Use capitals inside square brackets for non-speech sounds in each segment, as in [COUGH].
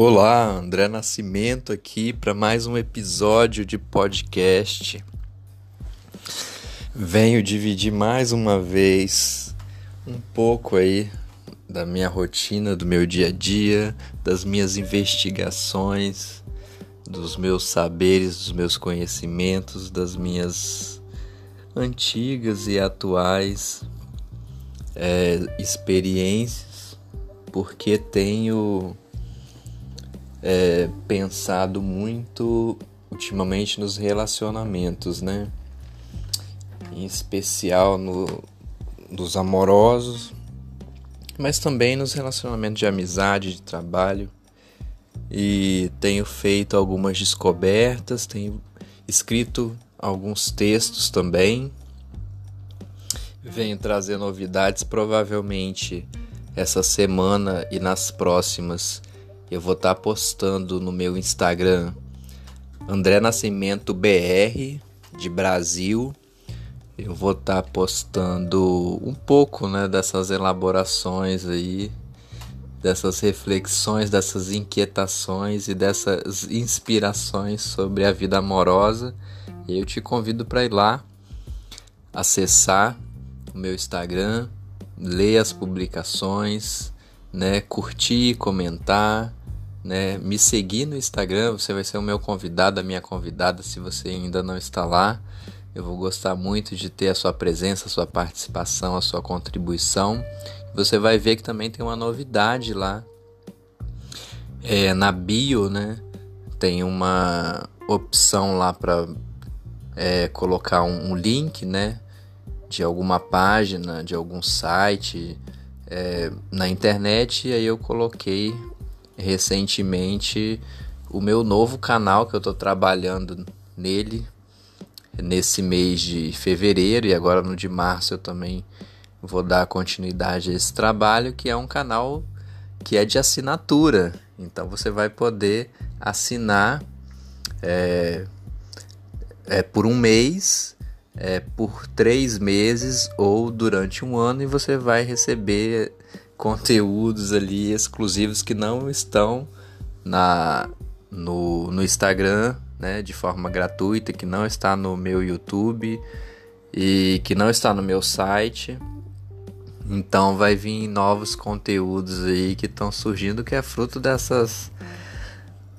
Olá, André Nascimento aqui para mais um episódio de podcast. Venho dividir mais uma vez um pouco aí da minha rotina, do meu dia a dia, das minhas investigações, dos meus saberes, dos meus conhecimentos, das minhas antigas e atuais é, experiências, porque tenho é, pensado muito ultimamente nos relacionamentos, né? Em especial no, nos amorosos, mas também nos relacionamentos de amizade, de trabalho. E tenho feito algumas descobertas, tenho escrito alguns textos também. Venho trazer novidades, provavelmente essa semana e nas próximas eu vou estar tá postando no meu Instagram André Nascimento BR de Brasil. Eu vou estar tá postando um pouco, né, dessas elaborações aí, dessas reflexões, dessas inquietações e dessas inspirações sobre a vida amorosa. E eu te convido para ir lá acessar o meu Instagram, ler as publicações, né, curtir, comentar né? Me seguir no Instagram, você vai ser o meu convidado, a minha convidada, se você ainda não está lá. Eu vou gostar muito de ter a sua presença, a sua participação, a sua contribuição. Você vai ver que também tem uma novidade lá. É, na bio, né? Tem uma opção lá para é, colocar um, um, link, né? De alguma página, de algum site é, na internet. E aí eu coloquei recentemente o meu novo canal que eu estou trabalhando nele nesse mês de fevereiro e agora no de março eu também vou dar continuidade a esse trabalho que é um canal que é de assinatura. Então você vai poder assinar é, é por um mês é, por três meses ou durante um ano e você vai receber conteúdos ali exclusivos que não estão na no, no Instagram, né, de forma gratuita, que não está no meu YouTube e que não está no meu site. Então vai vir novos conteúdos aí que estão surgindo que é fruto dessas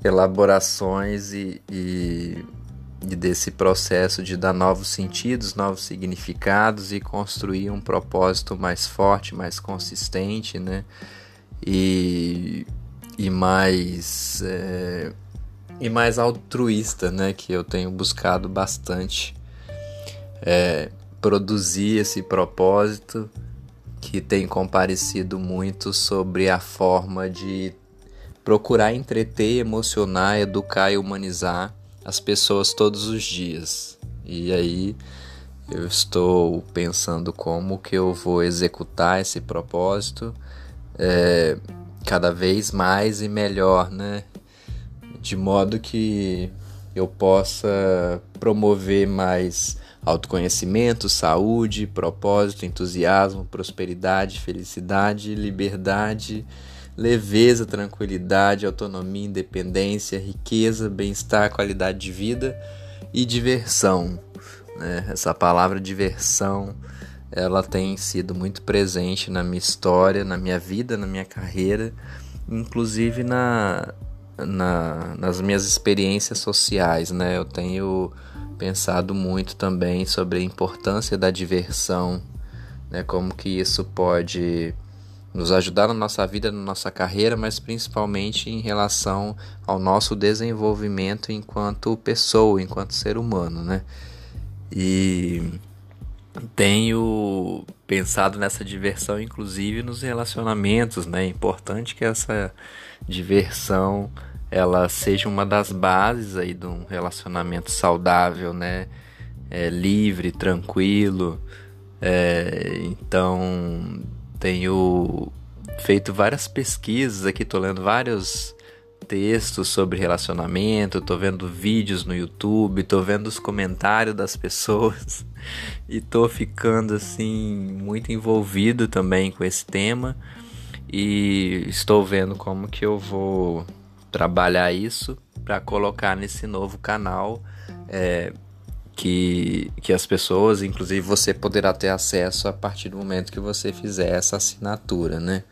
elaborações e, e e desse processo de dar novos sentidos, novos significados e construir um propósito mais forte, mais consistente, né? E, e mais é, e mais altruísta, né? Que eu tenho buscado bastante é, produzir esse propósito que tem comparecido muito sobre a forma de procurar entreter, emocionar, educar e humanizar as pessoas todos os dias. E aí eu estou pensando como que eu vou executar esse propósito é, cada vez mais e melhor, né? De modo que eu possa promover mais autoconhecimento, saúde, propósito, entusiasmo, prosperidade, felicidade, liberdade leveza, tranquilidade, autonomia, independência, riqueza, bem-estar, qualidade de vida e diversão. Né? Essa palavra diversão ela tem sido muito presente na minha história, na minha vida, na minha carreira, inclusive na, na, nas minhas experiências sociais. Né? Eu tenho pensado muito também sobre a importância da diversão, né? como que isso pode nos ajudar na nossa vida, na nossa carreira, mas principalmente em relação ao nosso desenvolvimento enquanto pessoa, enquanto ser humano, né? E tenho pensado nessa diversão, inclusive nos relacionamentos, né? É importante que essa diversão ela seja uma das bases aí de um relacionamento saudável, né? É, livre, tranquilo. É, então tenho feito várias pesquisas aqui, tô lendo vários textos sobre relacionamento, tô vendo vídeos no YouTube, tô vendo os comentários das pessoas [LAUGHS] e tô ficando assim muito envolvido também com esse tema e estou vendo como que eu vou trabalhar isso para colocar nesse novo canal é, que, que as pessoas, inclusive você, poderá ter acesso a partir do momento que você fizer essa assinatura, né?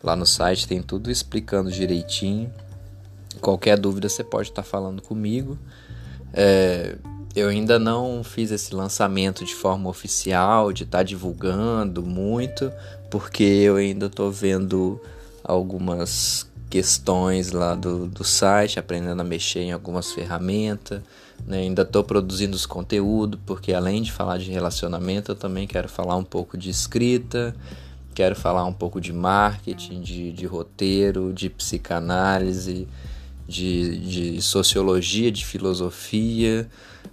Lá no site tem tudo explicando direitinho. Qualquer dúvida você pode estar falando comigo. É, eu ainda não fiz esse lançamento de forma oficial, de estar tá divulgando muito, porque eu ainda estou vendo algumas questões lá do, do site, aprendendo a mexer em algumas ferramentas. Né? Ainda estou produzindo os conteúdos, porque além de falar de relacionamento, eu também quero falar um pouco de escrita, quero falar um pouco de marketing, de, de roteiro, de psicanálise, de, de sociologia, de filosofia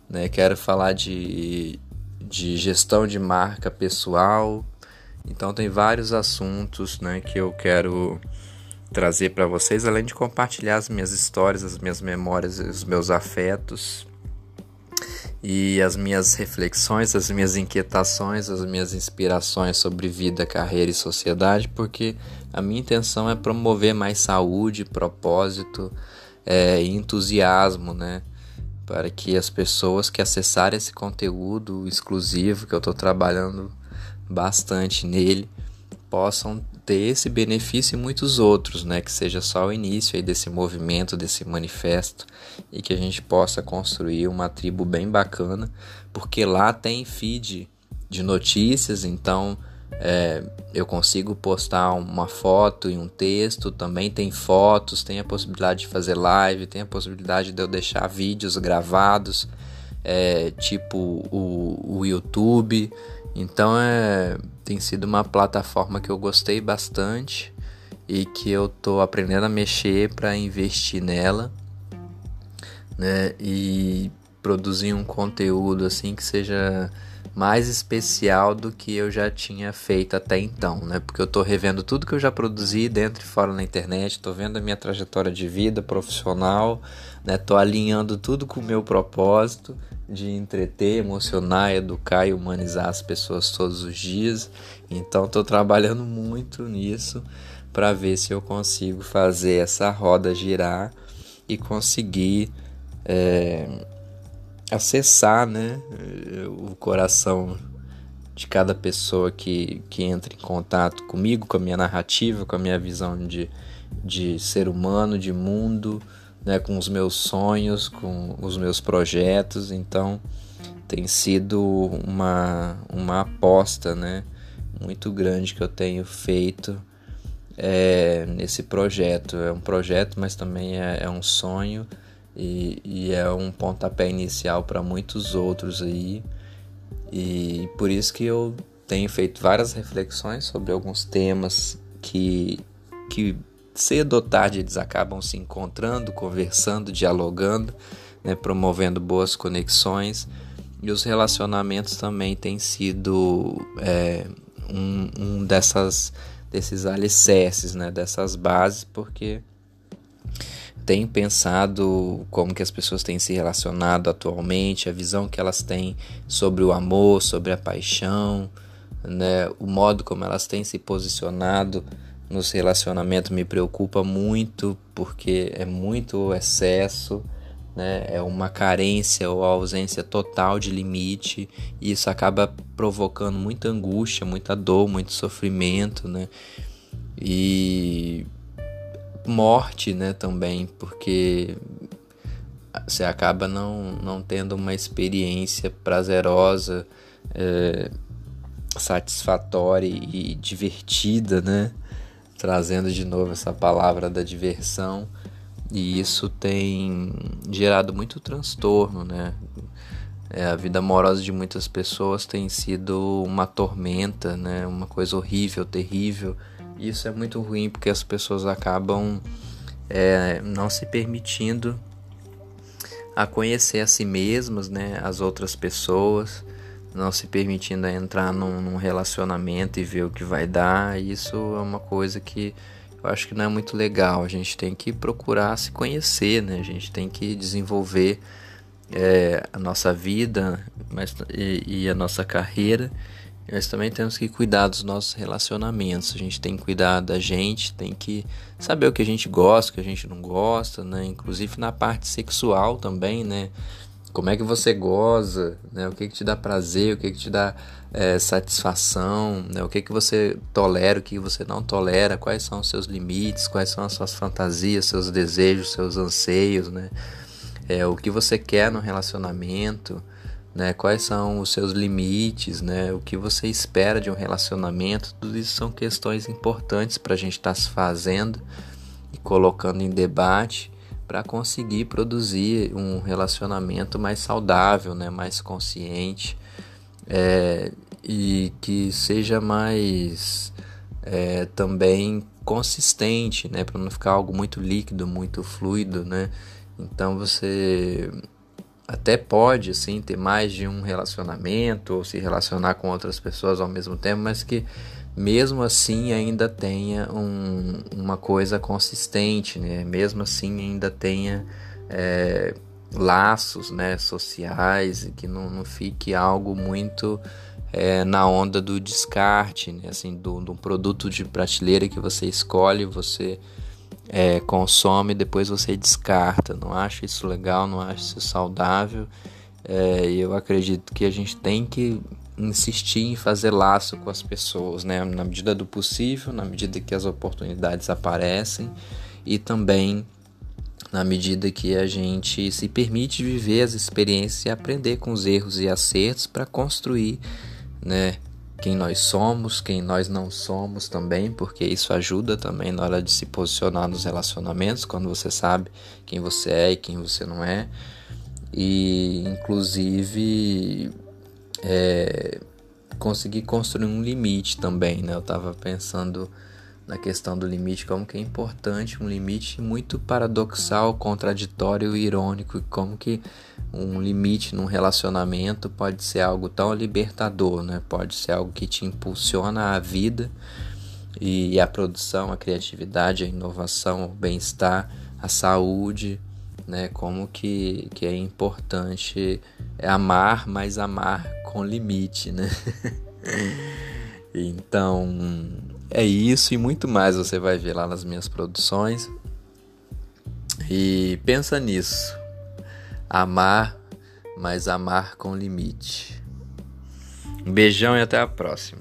né? Quero falar de, de gestão de marca pessoal. Então tem vários assuntos, né, que eu quero trazer para vocês, além de compartilhar as minhas histórias, as minhas memórias, os meus afetos e as minhas reflexões, as minhas inquietações, as minhas inspirações sobre vida, carreira e sociedade, porque a minha intenção é promover mais saúde, propósito é, e entusiasmo, né? para que as pessoas que acessarem esse conteúdo exclusivo que eu estou trabalhando bastante nele possam ter esse benefício e muitos outros, né? Que seja só o início aí desse movimento, desse manifesto e que a gente possa construir uma tribo bem bacana, porque lá tem feed de notícias, então é, eu consigo postar uma foto e um texto, também tem fotos, tem a possibilidade de fazer live, tem a possibilidade de eu deixar vídeos gravados, é, tipo o, o YouTube. Então é, tem sido uma plataforma que eu gostei bastante e que eu tô aprendendo a mexer para investir nela, né? E produzir um conteúdo assim que seja mais especial do que eu já tinha feito até então, né? Porque eu estou revendo tudo que eu já produzi dentro e fora na internet, estou vendo a minha trajetória de vida profissional, né? Tô alinhando tudo com o meu propósito de entreter, emocionar, educar e humanizar as pessoas todos os dias. Então estou trabalhando muito nisso para ver se eu consigo fazer essa roda girar e conseguir é, acessar né, o coração de cada pessoa que, que entra em contato comigo, com a minha narrativa, com a minha visão de, de ser humano, de mundo, né, com os meus sonhos, com os meus projetos. Então tem sido uma, uma aposta né, muito grande que eu tenho feito é, nesse projeto. É um projeto, mas também é, é um sonho e, e é um pontapé inicial para muitos outros aí. E por isso que eu tenho feito várias reflexões sobre alguns temas que, que cedo ou tarde eles acabam se encontrando, conversando, dialogando, né, promovendo boas conexões. E os relacionamentos também têm sido é, um, um dessas, desses alicerces, né, dessas bases, porque tem pensado como que as pessoas têm se relacionado atualmente, a visão que elas têm sobre o amor, sobre a paixão, né? o modo como elas têm se posicionado nos relacionamentos me preocupa muito porque é muito excesso, né? é uma carência ou ausência total de limite e isso acaba provocando muita angústia, muita dor, muito sofrimento, né? E morte, né, também, porque você acaba não, não tendo uma experiência prazerosa, é, satisfatória e divertida, né? Trazendo de novo essa palavra da diversão. E isso tem gerado muito transtorno, né? É, a vida amorosa de muitas pessoas tem sido uma tormenta, né? Uma coisa horrível, terrível isso é muito ruim porque as pessoas acabam é, não se permitindo a conhecer a si mesmas, né, as outras pessoas, não se permitindo a entrar num, num relacionamento e ver o que vai dar. Isso é uma coisa que eu acho que não é muito legal. A gente tem que procurar se conhecer, né? A gente tem que desenvolver é, a nossa vida mas, e, e, a nossa carreira nós também temos que cuidar dos nossos relacionamentos. A gente tem que cuidar da gente, tem que saber o que a gente gosta, o que a gente não gosta, né? Inclusive na parte sexual também, né? Como é que você goza, né? O que, que te dá prazer, o que, que te dá é, satisfação, né? O que, que você tolera, o que você não tolera, quais são os seus limites, quais são as suas fantasias, seus desejos, seus anseios, né? É, o que você quer no relacionamento, né? Quais são os seus limites, né? O que você espera de um relacionamento, tudo isso são questões importantes para a gente estar tá se fazendo e colocando em debate para conseguir produzir um relacionamento mais saudável, né? Mais consciente é, e que seja mais é, também consistente, né? Para não ficar algo muito líquido, muito fluido, né? Então você até pode assim ter mais de um relacionamento ou se relacionar com outras pessoas ao mesmo tempo, mas que mesmo assim ainda tenha um, uma coisa consistente, né? Mesmo assim ainda tenha é, laços, né, sociais e que não, não fique algo muito é, na onda do descarte, né? assim, do, do produto de prateleira que você escolhe, você é, consome depois você descarta. Não acho isso legal, não acho isso saudável. É, eu acredito que a gente tem que insistir em fazer laço com as pessoas, né? na medida do possível, na medida que as oportunidades aparecem e também na medida que a gente se permite viver as experiências e aprender com os erros e acertos para construir né, quem nós somos, quem nós não somos também, porque isso ajuda também na hora de se posicionar nos relacionamentos, quando você sabe quem você é e quem você não é. E inclusive é, conseguir construir um limite também, né? Eu estava pensando na questão do limite, como que é importante um limite muito paradoxal, contraditório e irônico, como que um limite num relacionamento pode ser algo tão libertador, né? Pode ser algo que te impulsiona a vida e a produção, a criatividade, a inovação, o bem-estar, a saúde, né? Como que, que é importante amar, mas amar com limite, né? [LAUGHS] então, é isso e muito mais você vai ver lá nas minhas produções. E pensa nisso. Amar, mas amar com limite. Um beijão e até a próxima.